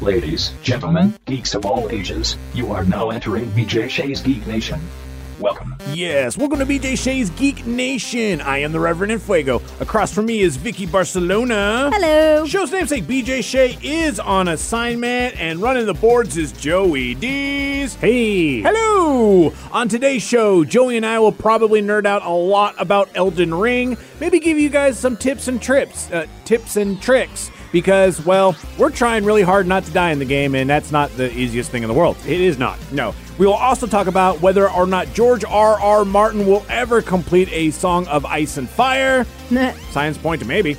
Ladies, gentlemen, geeks of all ages, you are now entering BJ Shays Geek Nation. Welcome. Yes, welcome to BJ Shays Geek Nation. I am the Reverend Infuego. Across from me is Vicky Barcelona. Hello. Show's namesake BJ Shay is on assignment, and running the boards is Joey Dees. Hey. Hello! On today's show, Joey and I will probably nerd out a lot about Elden Ring, maybe give you guys some tips and trips, uh, tips and tricks, because, well, we're trying really hard not to die in the game, and that's not the easiest thing in the world. It is not. No. We will also talk about whether or not George R. R. Martin will ever complete a Song of Ice and Fire. Science point to maybe.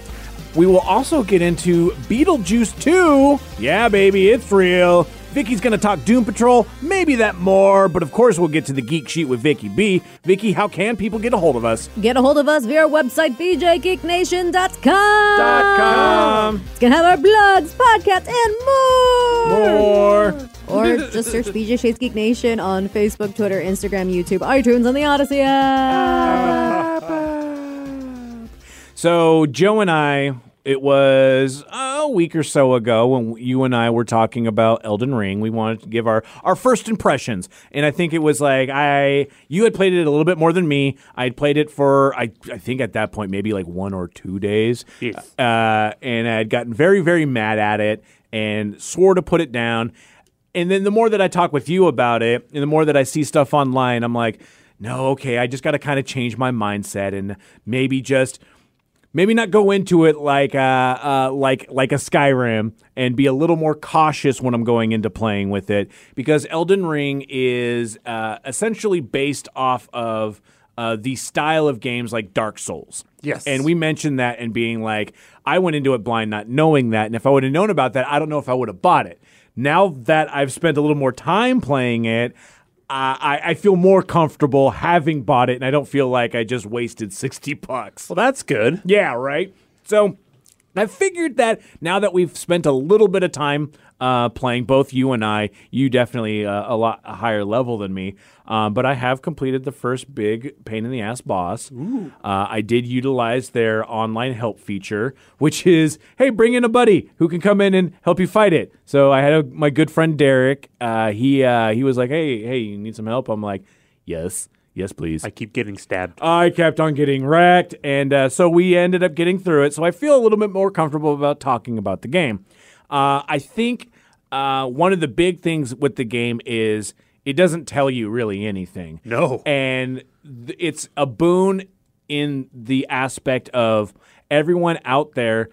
We will also get into Beetlejuice 2. Yeah, baby, it's real. Vicky's gonna talk Doom Patrol, maybe that more, but of course we'll get to the geek sheet with Vicky B. Vicky, how can people get a hold of us? Get a hold of us via our website, bjgeeknation.com. Dot com. It's going to have our blogs, podcasts, and more. More. Or just search BJ Shay's Geek Nation on Facebook, Twitter, Instagram, YouTube, iTunes, and the Audacy app. So Joe and I, it was a week or so ago when you and I were talking about Elden Ring. We wanted to give our our first impressions, and I think it was like I you had played it a little bit more than me. I had played it for I I think at that point maybe like one or two days, Yes. uh, and I had gotten very very mad at it and swore to put it down. And then the more that I talk with you about it, and the more that I see stuff online, I'm like, no, okay, I just got to kind of change my mindset and maybe just maybe not go into it like uh, uh, like like a Skyrim and be a little more cautious when I'm going into playing with it because Elden Ring is uh, essentially based off of uh, the style of games like Dark Souls. Yes. and we mentioned that and being like, I went into it blind, not knowing that, and if I would have known about that, I don't know if I would have bought it. Now that I've spent a little more time playing it. Uh, I, I feel more comfortable having bought it, and I don't feel like I just wasted sixty bucks. Well, that's good. Yeah, right. So I figured that now that we've spent a little bit of time uh, playing, both you and I, you definitely uh, a lot a higher level than me. Um, but I have completed the first big pain in the ass boss. Uh, I did utilize their online help feature, which is hey, bring in a buddy who can come in and help you fight it. So I had a, my good friend Derek. Uh, he uh, he was like, hey, hey, you need some help? I'm like, yes, yes, please. I keep getting stabbed. I kept on getting wrecked, and uh, so we ended up getting through it. So I feel a little bit more comfortable about talking about the game. Uh, I think uh, one of the big things with the game is it doesn't tell you really anything. No. And th- it's a boon in the aspect of everyone out there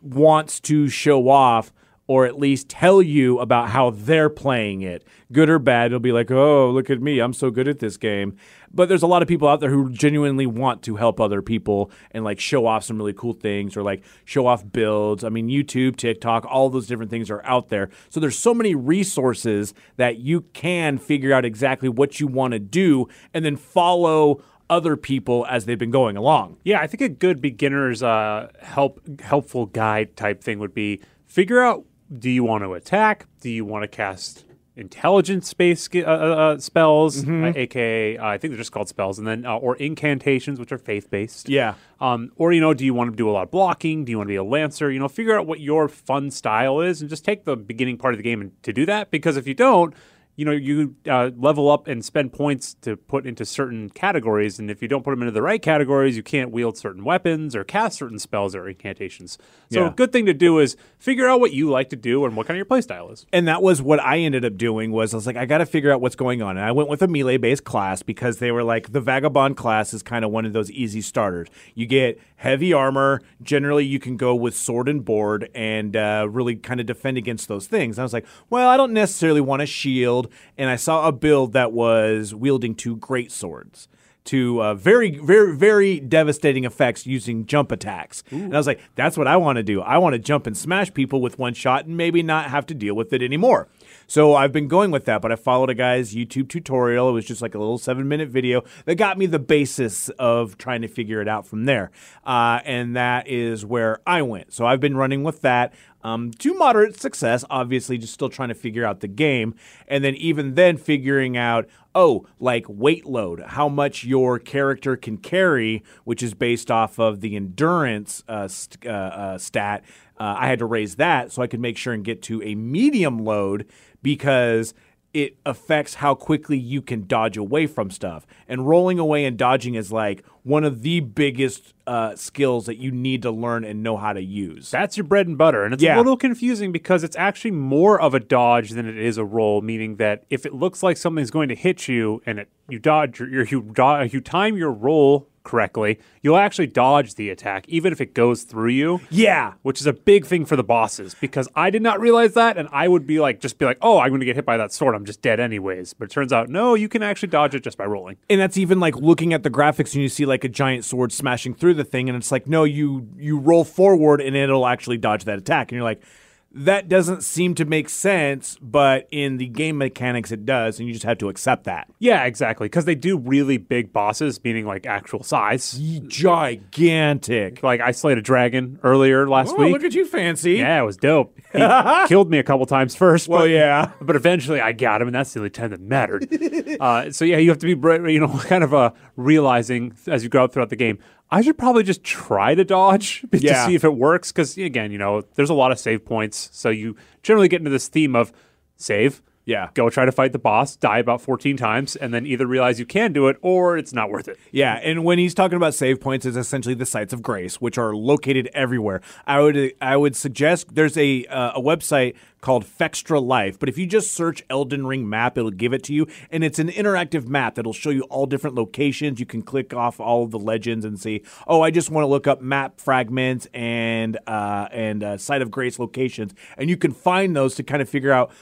wants to show off or at least tell you about how they're playing it. Good or bad, it'll be like, oh, look at me. I'm so good at this game. But there's a lot of people out there who genuinely want to help other people and like show off some really cool things or like show off builds. I mean, YouTube, TikTok, all those different things are out there. So there's so many resources that you can figure out exactly what you want to do and then follow other people as they've been going along. Yeah, I think a good beginner's uh, help helpful guide type thing would be figure out do you want to attack? Do you want to cast intelligence space uh, uh, uh, spells, uh, aka uh, I think they're just called spells, and then uh, or incantations, which are faith based. Yeah. Um, or you know, do you want to do a lot of blocking? Do you want to be a lancer? You know, figure out what your fun style is, and just take the beginning part of the game and to do that. Because if you don't, you know, you uh, level up and spend points to put into certain categories, and if you don't put them into the right categories, you can't wield certain weapons or cast certain spells or incantations. So, Yeah. a good thing to do is figure out what you like to do and what kind of your play style is. and that was what I ended up doing was I was like I got to figure out what's going on and I went with a melee based class because they were like the vagabond class is kind of one of those easy starters. You get heavy armor. Generally, you can go with sword and board and uh, really kind of defend against those things. And I was like, well, I don't necessarily want a shield. And I saw a build that was wielding two great swords. To uh, very, very, very devastating effects using jump attacks. And I was like, that's what I want to do. I want to jump and smash people with one shot and maybe not have to deal with it anymore. So I've been going with that, but I followed a guy's YouTube tutorial. It was just like a little seven minute video that got me the basis of trying to figure it out from there. Uh, and that is where I went. So I've been running with that. Um, to moderate success. Obviously, just still trying to figure out the game, and then even then figuring out oh, like weight load, how much your character can carry, which is based off of the endurance uh, st- uh, uh, stat. Uh, I had to raise that so I could make sure and get to a medium load because it affects how quickly you can dodge away from stuff. And rolling away and dodging is like one of the biggest uh, skills that you need to learn and know how to use. That's your bread and butter. And it's Yeah. a little confusing because it's actually more of a dodge than it is a roll, meaning that if it looks like something's going to hit you and it, you dodge you, do, you time your roll correctly, you'll actually dodge the attack, even if it goes through you. yeah. Which is a big thing for the bosses because I did not realize that, and I would be like, just be like, "Oh, I'm going to get hit by that sword. I'm just dead anyways." But it turns out, no, you can actually dodge it just by rolling. and that's even like looking at the graphics and you see like a giant sword smashing through the thing and it's like no you you roll forward and it'll actually dodge that attack and you're like that doesn't seem to make sense but in the game mechanics it does and you just have to accept that Yeah, exactly, because they do really big bosses, meaning like actual size. gigantic Like I slayed a dragon earlier last oh week. look at you fancy Yeah, it was dope. He killed me a couple times first. well but, yeah But eventually I got him, and that's the only time that mattered. uh, so yeah, you have to be, bra- you know, kind of uh, realizing as you go up throughout the game. I should probably just try to dodge to see if it works. Because again, you know, there's a lot of save points, so you generally get into this theme of save, Yeah. go try to fight the boss, die about 14 times, and then either realize you can do it or it's not worth it. Yeah, and when he's talking about save points, it's essentially the sites of grace, which are located everywhere. I would I would suggest there's a uh, a website called Fextralife, but if you just search Elden Ring map, it'll give it to you, and it's an interactive map that'll show you all different locations. You can click off all of the legends and see, oh, I just want to look up map fragments and uh, and uh, site of grace locations, and you can find those to kind of figure out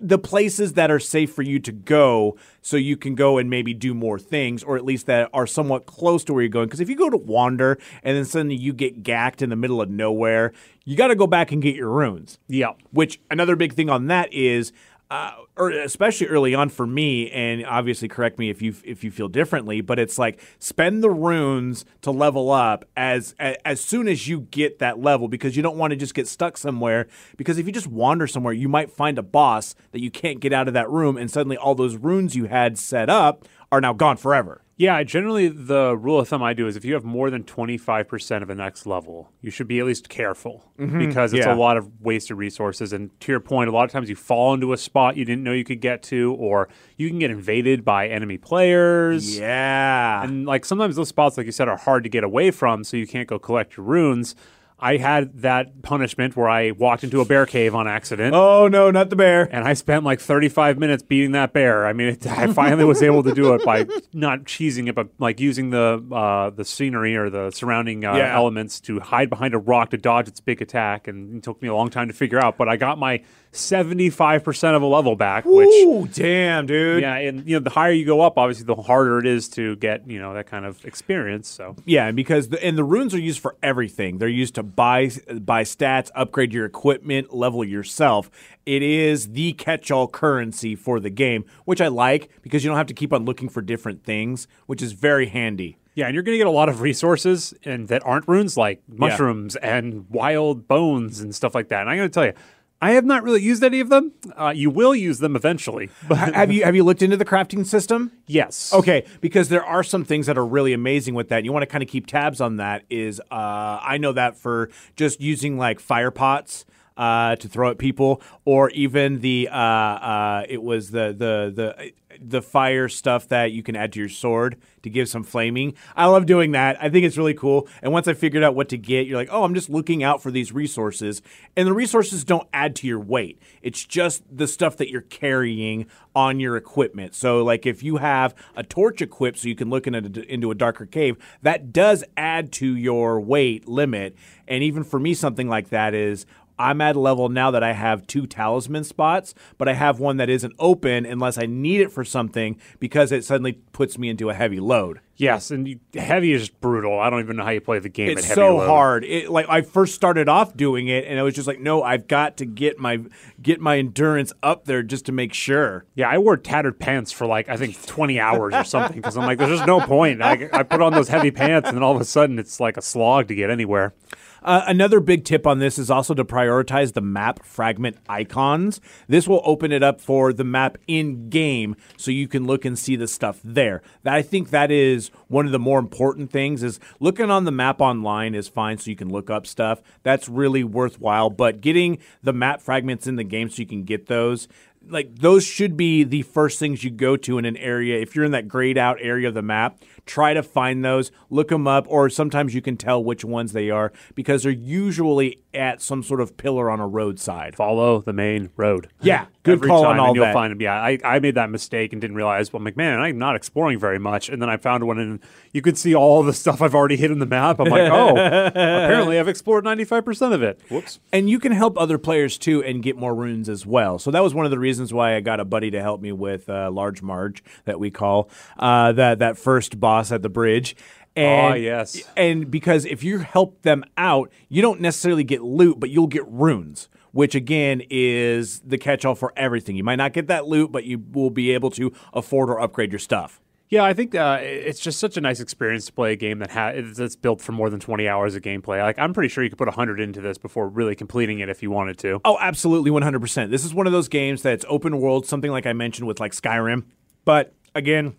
the places that are safe for you to go so you can go and maybe do more things or at least that are somewhat close to where you're going because if you go to wander and then suddenly you get gacked in the middle of nowhere you got to go back and get your runes Yeah. which another big thing on that is uh, or especially early on for me, and obviously correct me if you if you feel differently, but it's like spend the runes to level up as as, as soon as you get that level because you don't want to just get stuck somewhere because if you just wander somewhere, you might find a boss that you can't get out of that room, and suddenly all those runes you had set up are now gone forever. Yeah, generally the rule of thumb I do is if you have more than 25% of the next level, you should be at least careful mm-hmm. because it's yeah. a lot of wasted resources. And to your point, a lot of times you fall into a spot you didn't know you could get to, or you can get invaded by enemy players. Yeah, And like sometimes those spots, like you said, are hard to get away from, so you can't go collect your runes. I had that punishment where I walked into a bear cave on accident. oh no, not the bear. And I spent like 35 minutes beating that bear. I mean, it, I finally was able to do it by not cheesing it, but like using the uh, the scenery or the surrounding uh, Yeah. elements to hide behind a rock to dodge its big attack. And it took me a long time to figure out, but I got my 75% of a level back, which. Ooh, damn, dude. Yeah, and you know, the higher you go up, obviously, the harder it is to get you know that kind of experience. So Yeah, and because the, and the runes are used for everything. They're used to buy buy stats, upgrade your equipment, level yourself. It is the catch-all currency for the game, which I like because you don't have to keep on looking for different things, which is very handy. Yeah, and you're going to get a lot of resources and that aren't runes like mushrooms and wild bones and stuff like that. And I'm going to tell you, I have not really used any of them. Uh, you will use them eventually, but have you have you looked into the crafting system? yes. Okay, because there are some things that are really amazing with that. And you want to kind of keep tabs on that. Is uh, I know that for just using like fire pots. Uh, to throw at people, or even the uh, uh, it was the the the the fire stuff that you can add to your sword to give some flaming. I love doing that. I think it's really cool. And once I figured out what to get, you're like, oh, I'm just looking out for these resources, and the resources don't add to your weight. It's just the stuff that you're carrying on your equipment. So, like if you have a torch equipped, so you can look in a, into a darker cave, that does add to your weight limit. And even for me, something like that is I'm at a level now that I have two talisman spots, but I have one that isn't open unless I need it for something because it suddenly puts me into a heavy load. Yes, and you, heavy is brutal. I don't even know how you play the game It's at heavy so load. hard. It like I first started off doing it and I was just like, no, I've got to get my get my endurance up there just to make sure. Yeah, I wore tattered pants for like I think 20 hours or something because I'm like, there's just no point. I, I put on those heavy pants, and then all of a sudden it's like a slog to get anywhere. Uh, another big tip on this is also to prioritize the map fragment icons. This will open it up for the map in game so you can look and see the stuff there. That I think that is one of the more important things is looking on the map online is fine so you can look up stuff. That's really worthwhile, but getting the map fragments in the game so you can get those like those should be the first things you go to in an area. If you're in that grayed out area of the map, try to find those, look them up, or sometimes you can tell which ones they are because they're usually at some sort of pillar on a roadside. Follow the main road. Yeah, good Every call time, on all and you'll that. find them. Yeah, I, I made that mistake and didn't realize. Well, I'm like, man, I'm not exploring very much. And then I found one, and you could see all the stuff I've already hit in the map. I'm like, oh, apparently I've explored 95 percent of it. Whoops. And you can help other players too and get more runes as well. So that was one of the reasons why I got a buddy to help me with uh, Large Marge that we call uh, that that first boss at the bridge. And, Ah, yes. And because if you help them out, you don't necessarily get loot, but you'll get runes. Which again is the catch-all for everything. You might not get that loot, but you will be able to afford or upgrade your stuff. Yeah, I think uh, it's just such a nice experience to play a game that ha- that's built for more than 20 hours of gameplay. Like, I'm pretty sure you could put 100 into this before really completing it if you wanted to. Oh, absolutely, 100%. This is one of those games that's open world, something like I mentioned with like Skyrim. But again,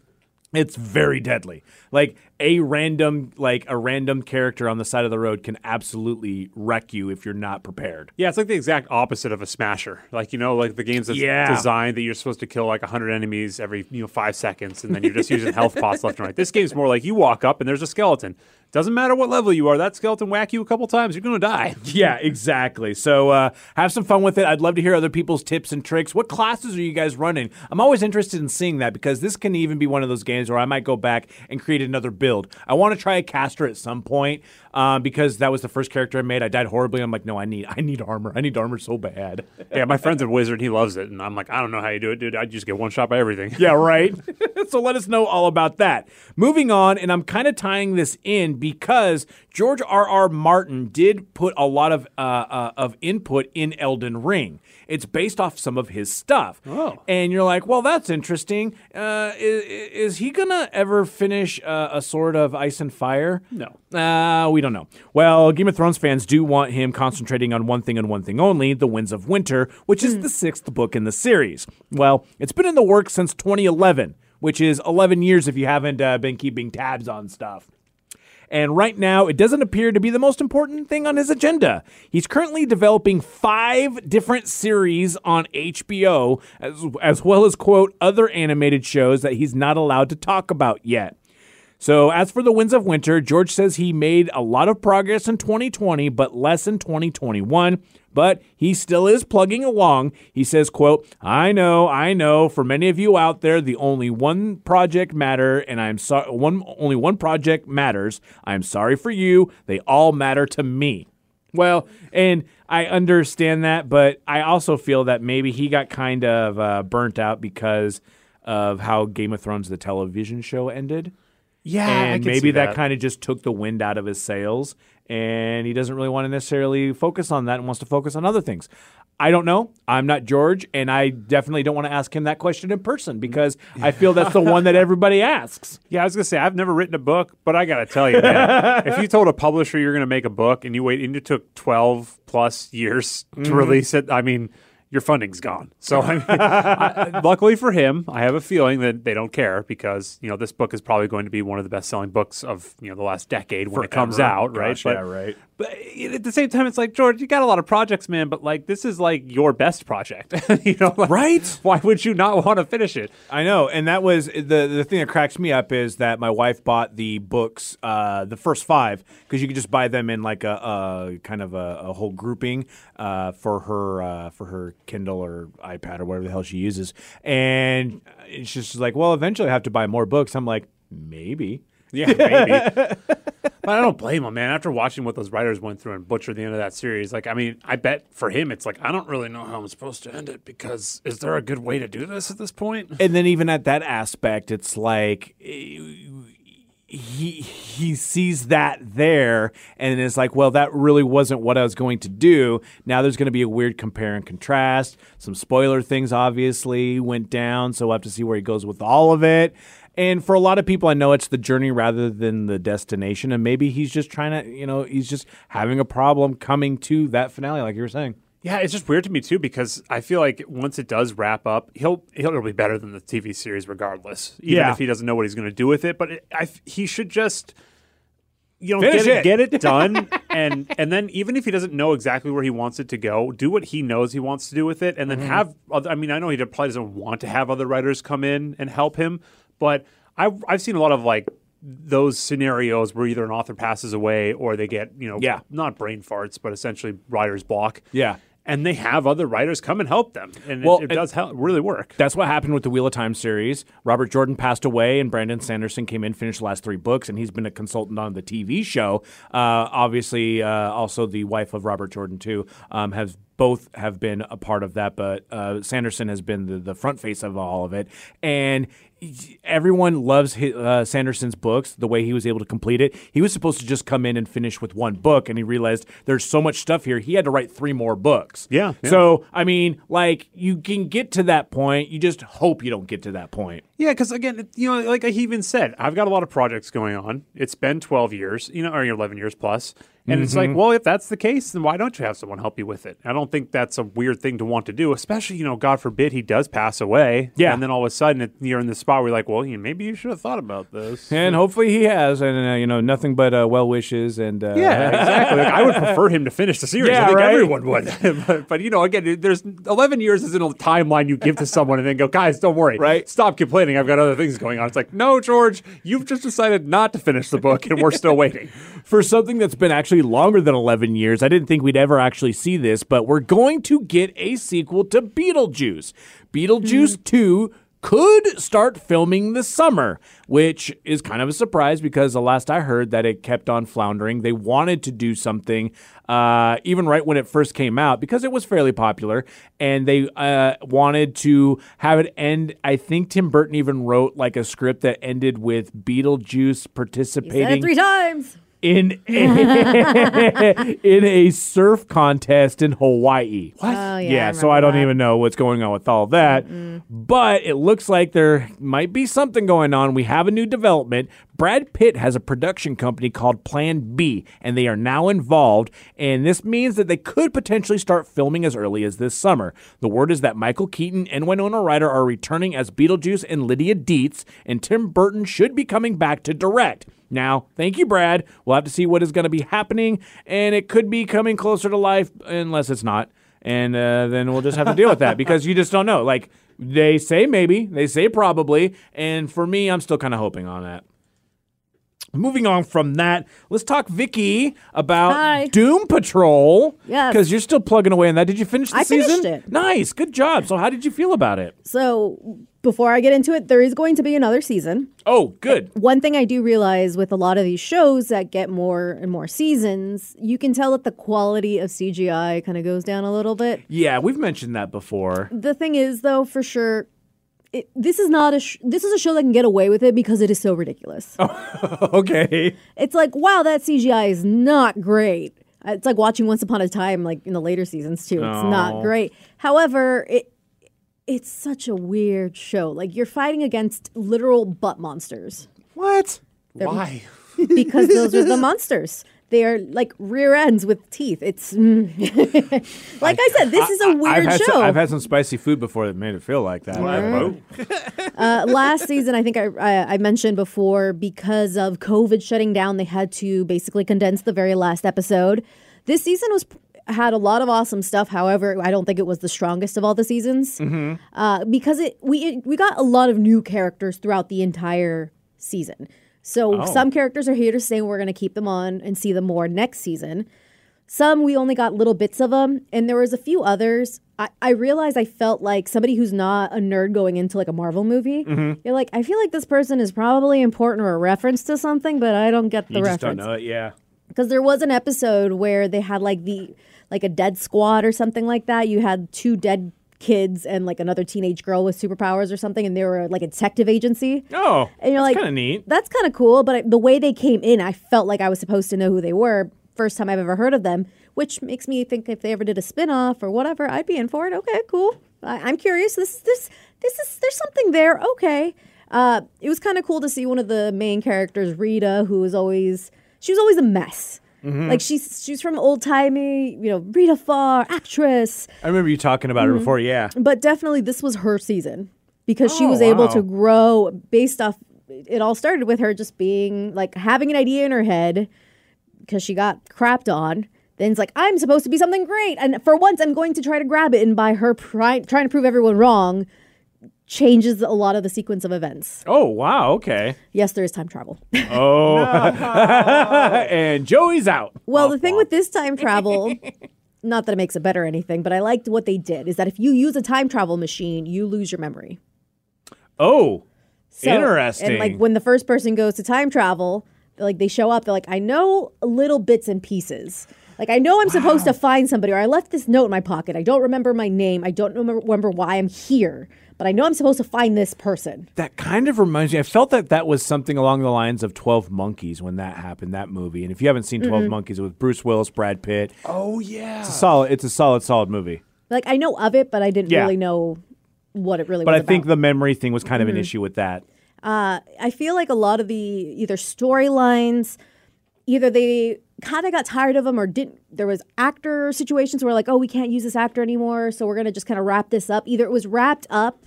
it's very deadly. Like a random like a random character on the side of the road can absolutely wreck you if you're not prepared. Yeah, it's like the exact opposite of a smasher. Like you know, like the game's that's Yeah. designed that you're supposed to kill like 100 enemies every you know five seconds, and then you're just using health pots left and right. This game's more like you walk up and there's a skeleton. Doesn't matter what level you are, that skeleton whack you a couple times, you're gonna die. Yeah, exactly. So uh, have some fun with it. I'd love to hear other people's tips and tricks. What classes are you guys running? I'm always interested in seeing that because this can even be one of those games where I might go back and create another build. I want to try a caster at some point um, because that was the first character I made. I died horribly. I'm like, no, I need, I need armor. I need armor so bad. yeah, my friend's a wizard, he loves it, and I'm like, I don't know how you do it, dude. I just get one shot by everything. Yeah, right. so let us know all about that. Moving on, and I'm kind of tying this in because George R. R. Martin did put a lot of uh, uh, of input in Elden Ring. It's based off some of his stuff. Oh. and you're like, well, that's interesting. Uh, is, is he gonna ever finish uh, a Sword of Ice and Fire? No. Uh, we don't know. Well, Game of Thrones fans do want him concentrating on one thing and one thing only The Winds of Winter, which is the sixth book in the series. Well, it's been in the works since 2011, which is 11 years if you haven't uh, been keeping tabs on stuff. And right now, it doesn't appear to be the most important thing on his agenda. He's currently developing five different series on HBO, as, as well as, quote, other animated shows that he's not allowed to talk about yet. So, as for the Winds of Winter, George says he made a lot of progress in 2020, but less in 2021. But he still is plugging along. He says, quote, I know, I know, for many of you out there, the only one project matter, and I'm sorry one only one project matters. I'm sorry for you. They all matter to me. Well, and I understand that, but I also feel that maybe he got kind of uh, burnt out because of how Game of Thrones, the television show, ended Yeah, and maybe that, kind of just took the wind out of his sails and he doesn't really want to necessarily focus on that and wants to focus on other things. I don't know. I'm not george and i definitely don't want to ask him that question in person because i feel that's the one that everybody asks. Yeah, I was gonna say I've never written a book, but I gotta tell you, man, if you told a publisher you're gonna make a book and you wait and it took twelve plus years to mm-hmm. release it, I mean, your funding's gone. So, I mean, I, luckily for him, I have a feeling that they don't care because you know this book is probably going to be one of the best selling books of you know the last decade when it comes out, right? Gosh, yeah, right. But at the same time, it's like George, you got a lot of projects, man. But like, this is like your best project, you know? like, Right? Why would you not want to finish it? I know, and that was the the thing that cracks me up is that my wife bought the books, uh, the first five, because you could just buy them in like a, a kind of a, a whole grouping uh, for her uh, for her Kindle or iPad or whatever the hell she uses, and it's just like, well, eventually I have to buy more books. I'm like, maybe. Yeah, maybe. But I don't blame him, man. After watching what those writers went through and butchered the end of that series, like, I mean, I bet for him, it's like, I don't really know how I'm supposed to end it because is there a good way to do this at this point? and then even at that aspect, it's like he he sees that there and is like, well, that really wasn't what I was going to do. Now there's going to be a weird compare and contrast. Some spoiler things obviously went down, so we'll have to see where he goes with all of it. And for a lot of people, I know it's the journey rather than the destination. And maybe he's just trying to, you know, he's just having a problem coming to that finale, like you were saying. Yeah, it's just weird to me too because I feel like once it does wrap up, he'll he'll be better than the TV series regardless, even Yeah. if he doesn't know what he's going to do with it. But it, I, he should just, you know, Finish get it, it. get it done, and and then even if he doesn't know exactly where he wants it to go, do what he knows he wants to do with it, and then Mm-hmm. have. Other, I mean, I know he probably doesn't want to have other writers come in and help him, but I've I've seen a lot of like those scenarios where either an author passes away or they get you know Yeah. not brain farts but essentially writer's block Yeah. and they have other writers come and help them, and Well, it, it and- does help, really work. That's what happened with the Wheel of Time series. Robert Jordan passed away, and Brandon Sanderson came in, finished the last three books, and he's been a consultant on the TV show. Uh, obviously, uh, also the wife of Robert Jordan too um, has both have been a part of that, but uh, Sanderson has been the, the front face of all of it, and everyone loves hi uh, Sanderson's books. The way he was able to complete it, he was supposed to just come in and finish with one book, and he realized there's so much stuff here. He had to write three more books. Yeah, yeah. So I mean, like you can get to that point. You just hope you don't get to that point. Yeah, because again, you know, like he even said, I've got a lot of projects going on. It's been twelve years, you know, or eleven years plus, and it's Mm-hmm. like, well, if that's the case, then why don't you have someone help you with it? I don't think that's a weird thing to want to do, especially you know, God forbid he does pass away. Yeah. and then all of a sudden it, you're in the spot where you're like, well, you, maybe you should have thought about this. And hopefully he has, and uh, you know, nothing but uh, well wishes and uh, Yeah, exactly. Like, I would prefer him to finish the series. Yeah, I think right? everyone would. but, but, you know, again, there's 11 years isn't a timeline you give to someone and then go, guys, don't worry. Right. Stop complaining. I've got other things going on. It's like, no, George, you've just decided not to finish the book and we're still waiting. for something that's been actually longer than 11 years. I didn't think we'd ever actually see this, but we're going to get a sequel to Beetlejuice. Beetlejuice 2 could start filming this summer, which is kind of a surprise because the last I heard that it kept on floundering. They wanted to do something uh, even right when it first came out because it was fairly popular, and they uh, wanted to have it end. I think Tim Burton even wrote like a script that ended with Beetlejuice participating three times. In a, in a surf contest in Hawaii. What? Oh, yeah, I so I don't that. even know what's going on with all that. But it looks like there might be something going on. We have a new development. Brad Pitt has a production company called Plan B, and they are now involved. And this means that they could potentially start filming as early as this summer. The word is that Michael Keaton and Winona Ryder are returning as Beetlejuice and Lydia Deetz, and Tim Burton should be coming back to direct. Now, thank you, Brad. We'll have to see what is going to be happening, and it could be coming closer to life, unless it's not. And uh, then we'll just have to deal with that because you just don't know. Like, they say maybe, they say probably, and for me, I'm still kind of hoping on that. Moving on from that, let's talk Vicky about Hi. Doom Patrol. Yes. Because you're still plugging away on that. Did you finish the I finished season? it. Nice. Good job. So, how did you feel about it? So before I get into it, there is going to be another season. Oh, good. One thing I do realize with a lot of these shows that get more and more seasons, you can tell that the quality of CGI kind of goes down a little bit. Yeah, we've mentioned that before. The thing is, though, for sure, it, this is not a sh- this is a show that can get away with it because it is so ridiculous. okay. It's like, wow, that CGI is not great. It's like watching Once Upon a Time, like in the later seasons too. It's Oh. not great. However, it it's such a weird show. Like you're fighting against literal butt monsters What? Why? because those are the monsters. They are like rear ends with teeth. It's like I, said, this is a I've weird had show. Some, I've had some spicy food before that made it feel like that. Uh, last season, I think I, I, I mentioned before, because of COVID shutting down, they had to basically condense the very last episode. This season was had a lot of awesome stuff. However, I don't think it was the strongest of all the seasons uh, because it we it, we got a lot of new characters throughout the entire season. So oh. some characters are here to stay. and We're going to keep them on and see them more next season. Some we only got little bits of them, and there was a few others. I, I realized I felt like somebody who's not a nerd going into like a Marvel movie. Mm-hmm. You're like, I feel like this person is probably important or a reference to something, but I don't get the reference. You just reference don't know it, yeah. because there was an episode where they had like the like a dead squad or something like that. You had two dead kids and like another teenage girl with superpowers or something, and they were like a detective agency. Oh, And you're that's like, kind of neat. That's kind of cool, but I, the way they came in, I felt like I was supposed to know who they were. First time I've ever heard of them, which makes me think if they ever did a spin-off or whatever, I'd be in for it. Okay, cool. I, I'm curious. This, this, this is there's something there. Okay. Uh, it was kind of cool to see one of the main characters, Rita, who was always she was always a mess. Like she's she's from old timey, you know, Rita Farr, actress. I remember you talking about Mm-hmm. her before. Yeah. But definitely, this was her season because she Oh, was able to grow based off. It all started with her just being like having an idea in her head because she got crapped on. Then it's like I'm supposed to be something great, and for once, I'm going to try to grab it. And by her pri- trying to prove everyone wrong, changes a lot of the sequence of events. Oh wow. Okay. Yes, there is time travel. Oh. and Joey's out. Well, Womp the thing womp. with this time travel, not that it makes it better or anything, but I liked what they did is that if you use a time travel machine, you lose your memory. oh. So- Interesting. And like when the first person goes to time travel, like they show up, they're like, I know little bits and pieces. Like I know I'm supposed to find somebody, or I left this note in my pocket. I don't remember my name. I don't remember, remember why I'm here, but I know I'm supposed to find this person. That kind of reminds me. I felt that that was something along the lines of Twelve Monkeys when that happened. That movie. And if you haven't seen 12 Monkeys, it was Bruce Willis, Brad Pitt. Oh yeah. It's a solid. It's a solid, solid movie. Like I know of it, but I didn't Yeah. really know what it really was. But was I think about. the memory thing was kind of Mm-hmm. an issue with that. I feel like a lot of the either storylines, either they kind of got tired of them or didn't. There was actor situations where like, oh, we can't use this actor anymore, so we're gonna just kind of wrap this up. Either it was wrapped up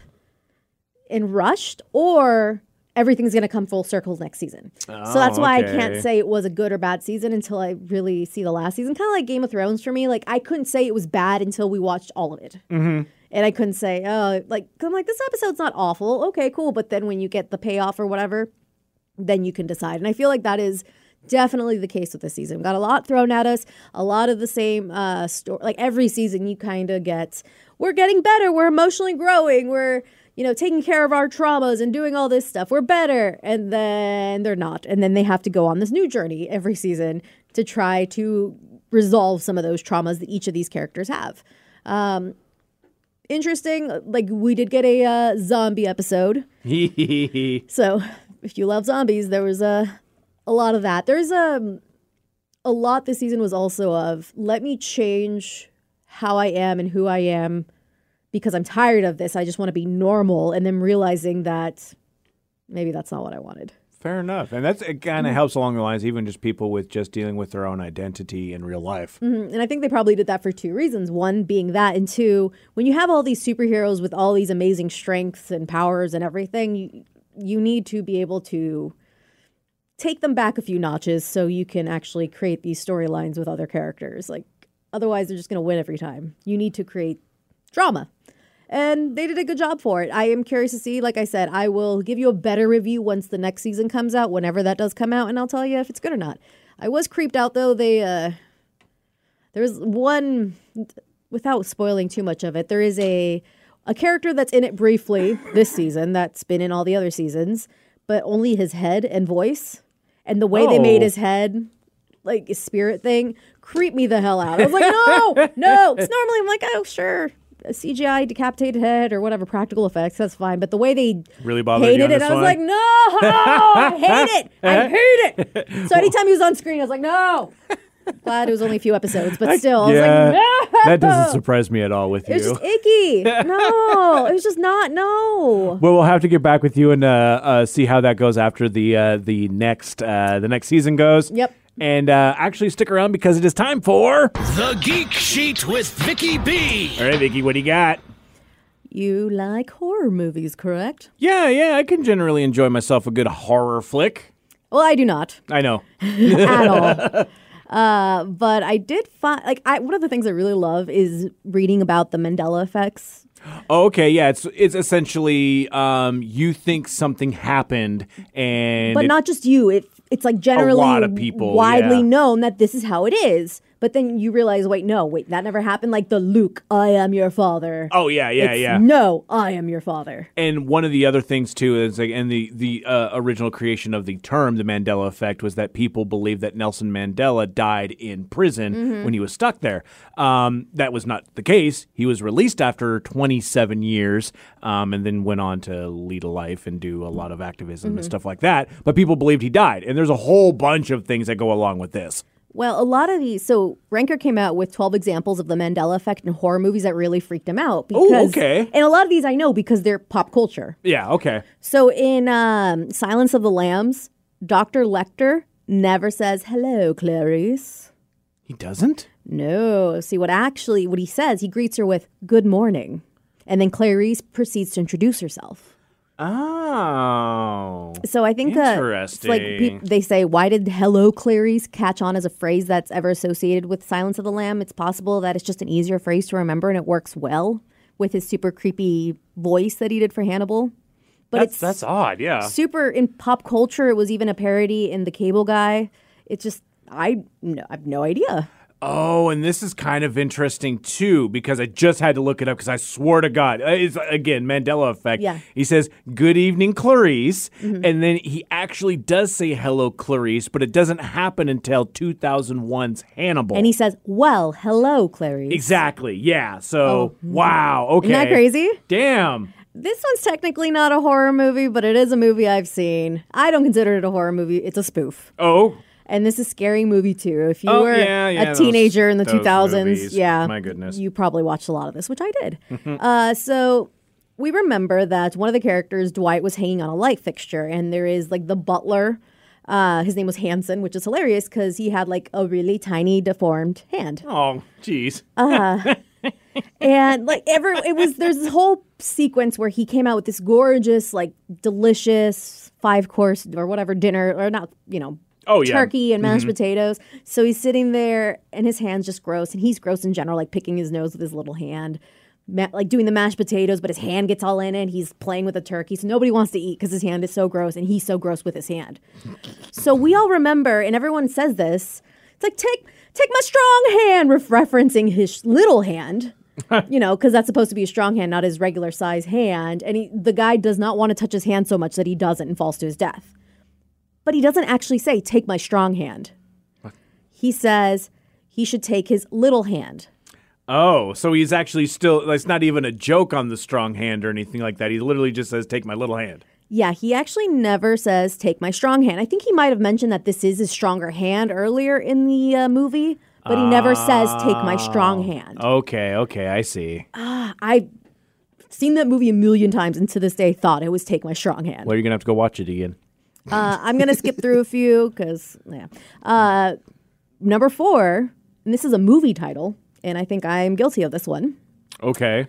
and rushed, or everything's gonna come full circle next season. so that's oh, why I can't say it was a good or bad season until I really see the last season. Kind of like Game of Thrones for me. Like I couldn't say it was bad until we watched all of it. Mm-hmm. And I couldn't say, oh, like, 'cause I'm like, this episode's not awful. Okay, cool. But then when you get the payoff or whatever, then you can decide. And I feel like that is definitely the case with this season. We got a lot thrown at us, a lot of the same uh, story. Like every season, you kind of get, we're getting better, we're emotionally growing, we're, you know, taking care of our traumas and doing all this stuff. We're better. And then they're not. And then they have to go on this new journey every season to try to resolve some of those traumas that each of these characters have. Um, interesting. Like we did get a uh, zombie episode. So if you love zombies, there was a a lot of that. There's um a lot this season was also of let me change how I am and who I am because I'm tired of this. I just want to be normal and then realizing that maybe that's not what I wanted. Fair enough, and that's it. Kind of helps along the lines, even just people with just dealing with their own identity in real life. And I think they probably did that for two reasons. One being that, and two, when you have all these superheroes with all these amazing strengths and powers and everything, you, you need to be able to take them back a few notches so you can actually create these storylines with other characters. Like, otherwise, they're just going to win every time. You need to create drama. And they did a good job for it. I am curious to see. Like I said, I will give you a better review once the next season comes out, whenever that does come out, and I'll tell you if it's good or not. I was creeped out though. They uh, there's one without spoiling too much of it. There is a a character that's in it briefly this season that's been in all the other seasons, but only his head and voice and the way they made Oh. his head like a spirit thing creeped me the hell out. I was like, no, no. It's normally I'm like, oh sure. A CGI decapitated head or whatever practical effects, that's fine. But the way they Really bothered hated it, I was one? like, no, I hate it. I hate it. So anytime he was on screen, I was like, no. Glad it was only a few episodes, but still, I was yeah, like, no. that doesn't surprise me at all with It was you. just icky. No, it was just not. No. Well, we'll have to get back with you and uh, uh, see how that goes after the uh, the next uh, the next season goes. Yep. And uh, actually stick around because it is time for. The Geek Sheet with Vicky B. All right, Vicky, what do you got? You like horror movies, correct? Yeah, yeah, I can generally enjoy myself a good horror flick. Well, I do not I know. at all. Uh, but I did find like I one of the things I really love is reading about the Mandela effects. Oh, okay, yeah, it's it's essentially um, you think something happened, and But it- not just you. It it's like generally a lot of people, widely yeah. known that this is how it is. But then you realize, wait, no, wait, that never happened. Like the Luke, I am your father. Oh yeah, yeah, It's, yeah. No, I am your father. And one of the other things too is like, and the the uh, original creation of the term, the Mandela effect, was that people believed that Nelson Mandela died in prison Mm-hmm. when he was stuck there. Um, that was not the case. He was released after 27 years, um, and then went on to lead a life and do a lot of activism Mm-hmm. and stuff like that. But people believed he died, and there's a whole bunch of things that go along with this. Well, a lot of these. So Ranker came out with 12 examples of the Mandela effect in horror movies that really freaked him out. Oh, okay. And a lot of these I know because they're pop culture. Yeah, okay. So in um, Silence of the Lambs, Dr. Lecter never says, hello, Clarice. He doesn't? No. See, what actually, what he says, he greets her with, good morning. And then Clarice proceeds to introduce herself. Oh. So I think uh, it's like Interesting. peop they say, why did "Hello, Clarice" catch on as a phrase that's ever associated with "Silence of the Lamb"? It's possible that it's just an easier phrase to remember, and it works well with his super creepy voice that he did for Hannibal. But That's it's that's odd. Yeah. super in pop culture. It was even a parody in The Cable Guy. It's just I no, I have no idea. Oh, and this is kind of interesting too because I just had to look it up because I swore to God, uh, it's again Mandela effect. Yeah. Mm-hmm. He says, "Good evening, Clarice," and then he actually does say "Hello, Clarice," but it doesn't happen until 2001's Hannibal. And he says, "Well, hello, Clarice." exactly, yeah. So wow, okay, Oh, Isn't that crazy? Damn. This one's technically not a horror movie, but it is a movie I've seen. I don't consider it a horror movie. It's a spoof. Oh, And this is a Scary Movie too. If you Oh, were yeah, yeah, a those- teenager in the 2000s, yeah. My goodness. You probably watched a lot of this, which I did. uh, so we remember that one of the characters, Dwight, was hanging on a light fixture, and there is like the butler. Uh, his name was Hanson, which is hilarious because he had like a really tiny deformed hand. oh, jeez. and like ever it was there's this whole sequence where he came out with this gorgeous like delicious five course or whatever dinner or not you know Oh, yeah. turkey and mashed mm-hmm. potatoes so he's sitting there and his hands just gross and he's gross in general like picking his nose with his little hand ma- like doing the mashed potatoes but his hand gets all in it he's playing with the turkey so nobody wants to eat because his hand is so gross and he's so gross with his hand so we all remember and everyone says this it's like take take my strong hand ref- referencing his little hand you know, because that's supposed to be a strong hand, not his regular size hand. And he, the guy does not want to touch his hand so much that he doesn't and falls to his death. But he doesn't actually say, take my strong hand. He says he should take his little hand. Oh, so he's actually still, it's not even a joke on the strong hand or anything like that. He literally just says, take my little hand. Yeah, he actually never says, take my strong hand. I think he might have mentioned that this is his stronger hand earlier in the uh, movie, but he never says, take my strong hand. Okay, okay, I see. I've seen that movie a million times and to this day thought it was take my strong hand. Well, you're going to have to go watch it again. Uh, I'm gonna skip through a few because yeah. Uh, number four, and this is a movie title, and I think I'm guilty of this one. Okay.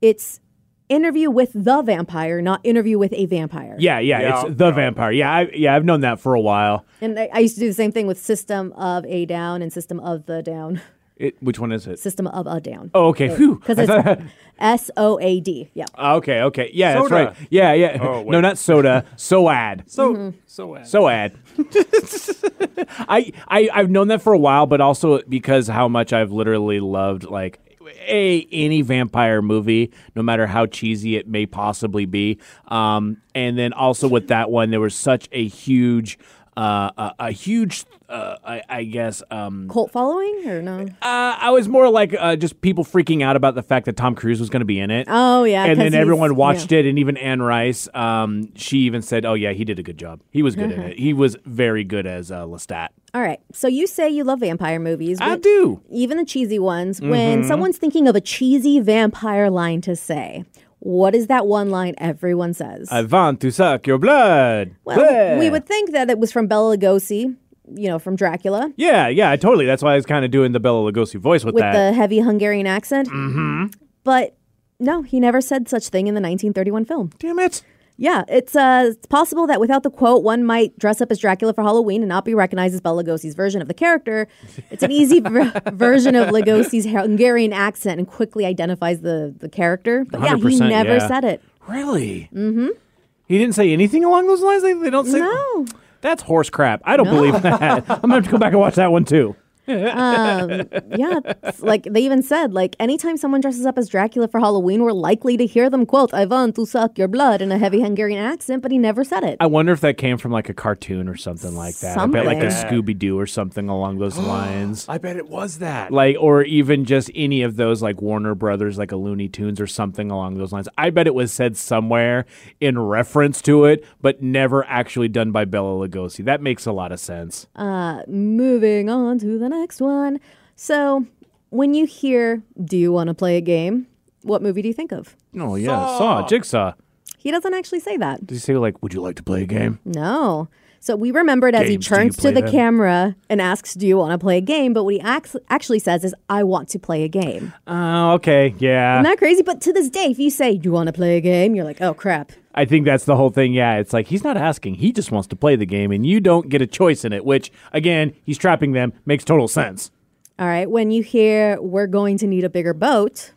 It's Interview with the Vampire, not Interview with a Vampire. Yeah, yeah, Yeah, it's the vampire. Yeah, I, yeah, I've known that for a while. And I, I used to do the same thing with System of a Down and System of the Down. It, which one is it? System of a Down. Oh, okay. Because I it's thought- S O A D. Yeah. okay, okay. Yeah, Soda. that's right. Yeah, yeah. Oh, no, not soda. Soad. So so uh, Soad. I, I I've known that for a while, but also because how much I've literally loved like a any vampire movie, no matter how cheesy it may possibly be. Um, and then also with that one, there was such a huge, uh, a, a huge, uh, I, I guess, um, Cult following or no? uh, I was more like uh, just people freaking out about the fact that Tom Cruise was going to be in it. Oh, yeah, and then everyone watched yeah. it, and even Anne Rice, um, she even said, "Oh yeah, he did a good job. He was good in it. He was very good as uh, Lestat." All right. So you say you love vampire movies. I do. even the cheesy ones, when someone's thinking of a cheesy vampire line to say, what is that one line everyone says? I want to suck your blood. well, Bleh. we would think that it was from Bela Lugosi, you know, from Dracula, Yeah, yeah, totally. That's why I was kind of doing the Bela Lugosi voice with, with that. the heavy Hungarian accent. Mm-hmm. But no, he never said such thing in the 1931 film. Damn it. Yeah, it's uh, it's possible that without the quote, one might dress up as Dracula for Halloween and not be recognized as Bela Lugosi's version of the character. It's an easy ver- version of Lugosi's Hungarian accent and quickly identifies the the character. But yeah, he never yeah. said it. Really? Mm-hmm. He didn't say anything along those lines. They, they don't say. No. That's horse crap. I don't believe that. I'm gonna have to go back and watch that one too. Um, yeah, it's like they even said, like anytime someone dresses up as Dracula for Halloween, we're likely to hear them quote, "I want to suck your blood" in a heavy Hungarian accent, but he never said it. I wonder if that came from like a cartoon or something like that. I bet like a Scooby Doo or something along those lines. I bet it was that. Like, or even just any of those like Warner Brothers, like a Looney Tunes or something along those lines. I bet it was said somewhere in reference to it, but never actually done by Bela Lugosi. That makes a lot of sense. Uh, moving on to the next one. So, when you hear "Do you want to play a game?" What movie do you think of? Oh yeah, Saw, Jigsaw. He doesn't actually say that. Did he say like, "Would you like to play a game"? No. So we remembered as he Games, you turns to the them? camera and asks, "Do you want to play a game?" But what he ax- actually says is, "I want to play a game." Oh, okay, yeah. Isn't that crazy? But to this day, if you say, "Do you want to play a game?" You're like, "Oh crap." I think that's the whole thing. Yeah, it's like he's not asking; he just wants to play the game, and you don't get a choice in it. Which, again, he's trapping them. Makes total sense. All right. When you hear, "We're going to need a bigger boat,"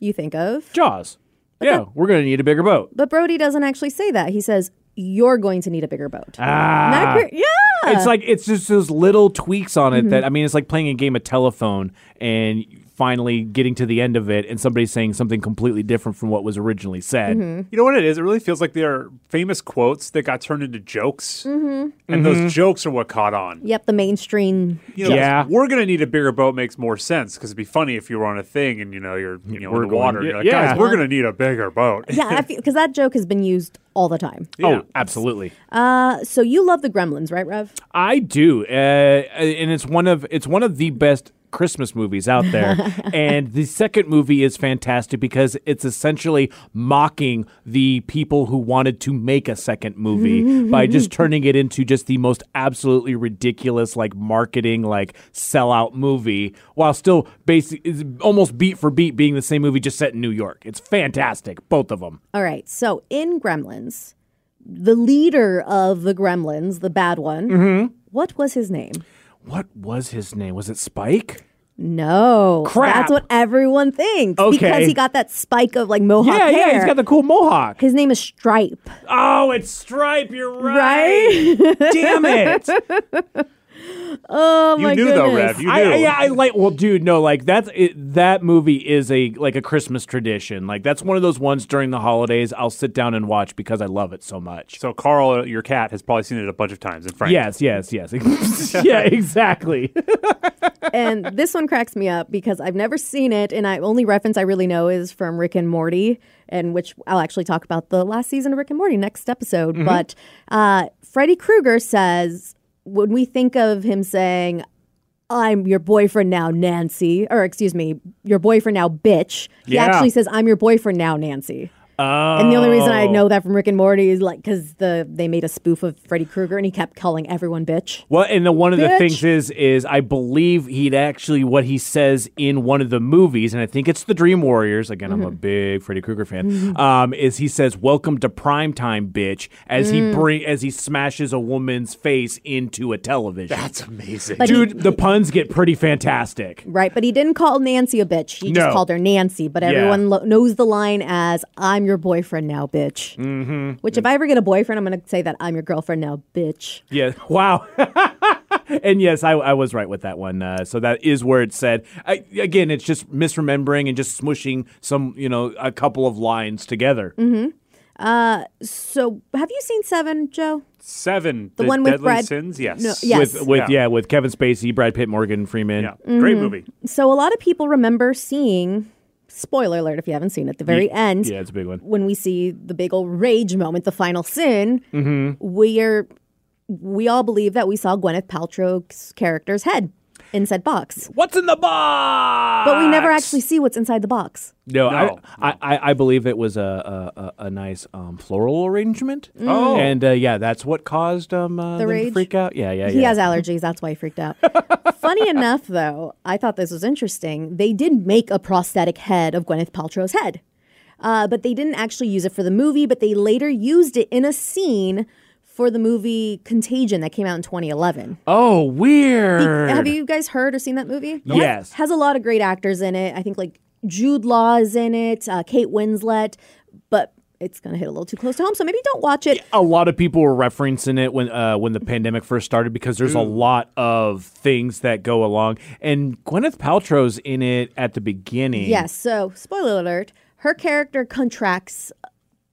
you think of. Jaws. Yeah, we're gonna need a bigger boat. But Brody doesn't actually say that. He says, "You're going to need a bigger boat." Ah. Yeah. It's like it's just those little tweaks on it that I mean, it's like playing a game of telephone and finally getting to the end of it, and somebody saying something completely different from what was originally said. You know what it is? It really feels like they're famous quotes that got turned into jokes, mm-hmm. and those jokes are what caught on. Yep, the mainstream. You know, Yeah. we're gonna need a bigger boat makes more sense because it'd be funny if you were on a thing and you know you're you know We're in the going- water. yeah, You're like, yeah. guys, we're gonna need a bigger boat. Yeah, because that joke has been used all the time. Yeah. Oh, absolutely. Uh, so you love the Gremlins, right, Rev? I do, uh, and it's one of it's one of the best Christmas movies out there. and the second movie is fantastic because it's essentially mocking the people who wanted to make a second movie by just turning it into just the most absolutely ridiculous, like marketing, like sellout movie, while still basic, is almost beat for beat being the same movie just set in New York. It's fantastic, both of them. All right. So in Gremlins, the leader of the Gremlins, the bad one, Mm-hmm. what was his name? What was his name? Was it Spike? No. Crap. That's what everyone thinks. Okay. Because he got that spike of like mohawk yeah, hair. yeah, he's got the cool mohawk. his name is Stripe. Oh, it's Stripe. You're Right? Damn it. Oh You my knew goodness. though, Rev. You knew. I, yeah, I like. Well, dude, no, like that's it, that movie is a like a Christmas tradition. Like that's one of those ones during the holidays I'll sit down and watch because I love it so much. So Carl, your cat, has probably seen it a bunch of times. And Frank, Yes, yes, yes. yeah, exactly. and this one cracks me up because I've never seen it, and I only reference I really know is from Rick and Morty, and which I'll actually talk about the last season of Rick and Morty next episode. Mm-hmm. But uh, Freddy Krueger says when we think of him saying. I'm your boyfriend now, Nancy. Or excuse me, your boyfriend now, bitch. He Yeah. actually says, I'm your boyfriend now, Nancy. Oh, And the only reason I know that from Rick and Morty is like because the they made a spoof of Freddy Krueger and he kept calling everyone bitch. Well, and the, one of the things is, is I believe he'd actually what he says in one of the movies, and I think it's the Dream Warriors. Again, I'm a Mm-hmm. big Freddy Krueger fan. Um, is he says "Welcome to primetime, bitch" as he Mm. bring as he smashes a woman's face into a television. that's amazing. But he- Dude, the puns get pretty fantastic. Right, but he didn't call Nancy a bitch. He No. just called her Nancy. But everyone lo- knows the line as "I'm your boyfriend now, bitch." Mm-hmm. Which, if I ever get a boyfriend, I'm going to say that I'm your girlfriend now, bitch. Yeah. Wow. and yes, I, I was right with that one. Uh, so that is where it said. I, again, it's just misremembering and just smushing some, you know, a couple of lines together. Mm-hmm. So, have you seen Seven, Joe? Seven. The The, one with Deadly Brad- Sins. Yes. No, yes. With, with Yeah. yeah. with Kevin Spacey, Brad Pitt, Morgan Freeman. Yeah. Mm-hmm. Great movie. So, a lot of people remember seeing. Spoiler alert! If you haven't seen it, the very end. Yeah, it's a big one. when we see the big old rage moment, the final sin, Mm-hmm. we're we all believe that we saw Gwyneth Paltrow's character's head in said box, What's in the box? but we never actually see what's inside the box. No, No. I, I, I- I believe it was a a, a, a nice um, floral arrangement. Oh. and uh, yeah, that's what caused um uh, The them to rage? freak out. Yeah, yeah, yeah. He has allergies. That's why he freaked out. Funny enough, though, I thought this was interesting. They did make a prosthetic head of Gwyneth Paltrow's head, uh, but they didn't actually use it for the movie. But they later used it in a scene for the movie Contagion that came out in 2011. oh, weird. Have you guys heard or seen that movie? It has- Yes. has, a lot of great actors in it. I think like Jude Law is in it, uh, Kate Winslet, but it's going to hit a little too close to home. So maybe don't watch it. a lot of people were referencing it when uh, when the pandemic first started because there's a lot of things that go along, and Gwyneth Paltrow's in it at the beginning. Yes. So, spoiler alert: her character contracts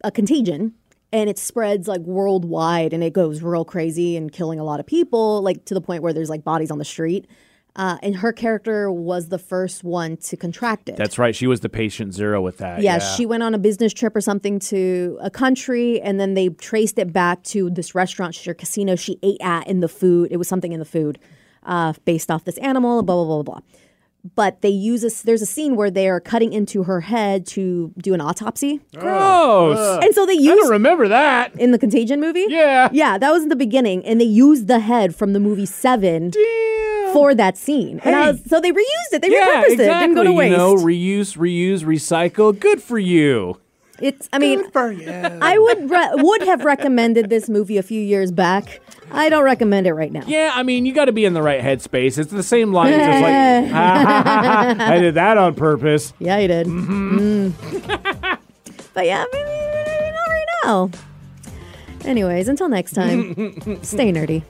a contagion, and it spreads like worldwide, and it goes real crazy and killing a lot of people, like to the point where there's like bodies on the street. Uh, and her character was the first one to contract it. that's right. She was the patient zero with that. yeah, she went on a business trip or something to a country, and then they traced it back to this restaurant or casino she ate at in the food. It was something in the food uh, based off this animal, blah, blah, blah, blah, blah. But they use a, there's a scene where they are cutting into her head to do an autopsy. gross. And so they use I don't remember that. in the Contagion movie? Yeah. Yeah, that was in the beginning. And they used the head from the movie Seven for that scene. And I was, so they reused it. They Yeah, repurposed it. exactly. Didn't go to waste. You know, reuse, reuse, recycle. Good for you. It's. I mean, I would re- would have recommended this movie a few years back. I don't recommend it right now. Yeah, I mean, you got to be in the right headspace. It's the same line. It's just like, I did that on purpose. Yeah, you did. Mm. but yeah, maybe, maybe not right now. Anyways, until next time, stay nerdy.